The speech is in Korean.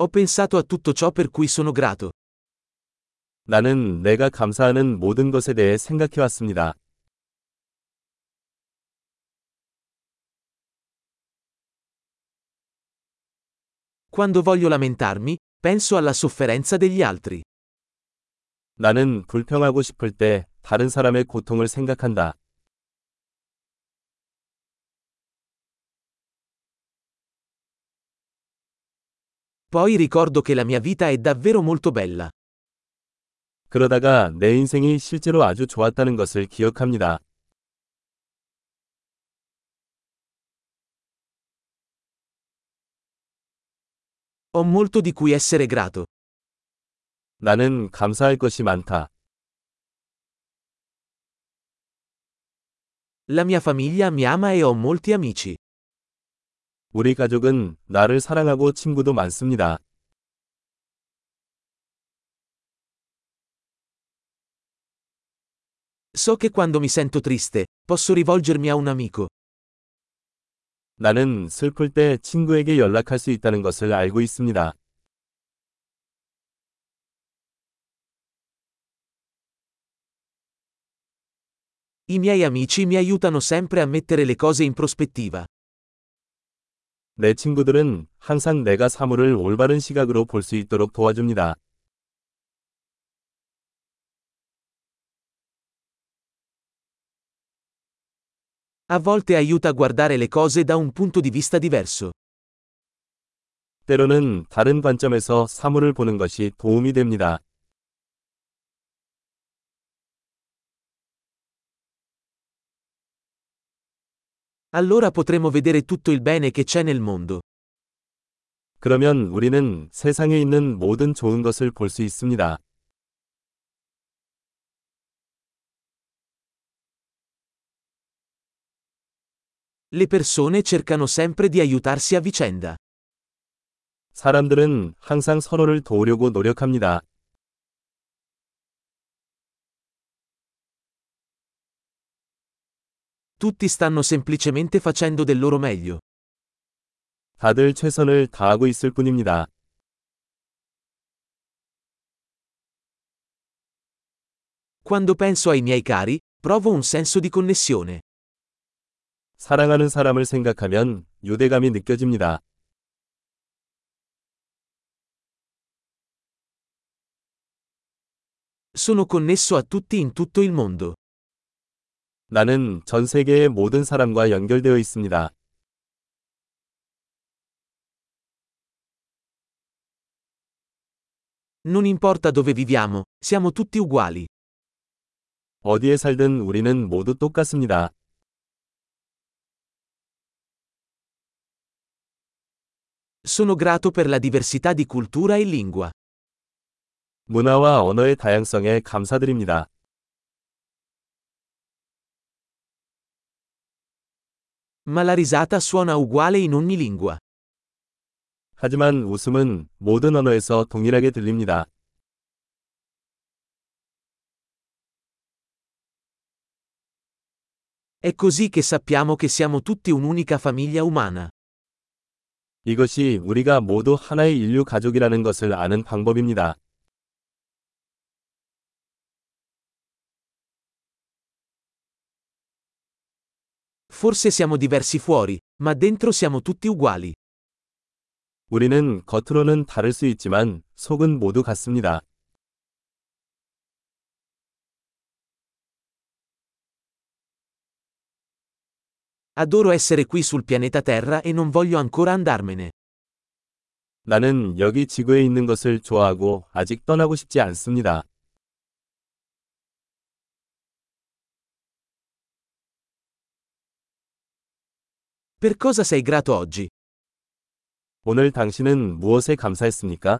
Ho pensato a tutto ciò per cui sono grato. 나는 내가 감사하는 모든 것에 대해 생각해 왔습니다. Quando voglio lamentarmi, penso alla sofferenza degli altri. 나는 불평하고 싶을 때 다른 사람의 고통을 생각한다. Poi ricordo che la mia vita è davvero molto bella. 그러다가 내 인생이 실제로 아주 좋았다는 것을 기억합니다. Ho molto di cui essere grato. 나는 감사할 것이 많다. La mia famiglia mi ama e ho molti amici. 우리 가족은 나를 사랑하고 친구도 많습니다. So che quando mi sento triste, posso rivolgermi a un amico. 나는 슬플 때 친구에게 연락할 수 있다는 것을 알고 있습니다. I miei amici mi aiutano sempre a mettere le cose in prospettiva. 내 친구들은 항상 내가 사물을 올바른 시각으로 볼 수 있도록 도와줍니다. A volte aiuta a guardare le cose da un punto di vista diverso. 때로는 다른 관점에서 사물을 보는 것이 도움이 됩니다. Allora potremo vedere tutto il bene che c'è nel mondo. 그러면 우리는 세상에 있는 모든 좋은 것을 볼 수 있습니다. Le persone cercano sempre di aiutarsi a vicenda. 사람들은 항상 서로를 도우려고 노력합니다. Tutti stanno semplicemente facendo del loro meglio. 다들 최선을 다하고 있을 뿐입니다. Quando penso ai miei cari, provo un senso di connessione. 사랑하는 사람을 생각하면 유대감이 느껴집니다. Sono connesso a tutti in tutto il mondo. 나는 전 세계의 모든 사람과 연결되어 있습니다. Non importa dove viviamo, siamo tutti uguali. 어디에 살든 우리는 모두 똑같습니다. Sono grato per la diversità di cultura e lingua. 문화와 언어의 다양성에 감사드립니다. Ma la risata suona uguale in ogni lingua. 하지만 웃음은 모든 언어에서 동일하게 들립니다. È così che sappiamo che siamo tutti un'unica famiglia umana. 이것이 우리가 모두 하나의 인류 가족이라는 것을 아는 방법입니다. Forse siamo diversi fuori, ma dentro siamo tutti uguali. 우리는 겉으로는 다를 수 있지만 속은 모두 같습니다. Adoro essere qui sul pianeta Terra e non voglio ancora andarmene. 나는 여기 지구에 있는 것을 좋아하고 아직 떠나고 싶지 않습니다. Per cosa sei grato oggi? 오늘 당신은 무엇에 감사했습니까?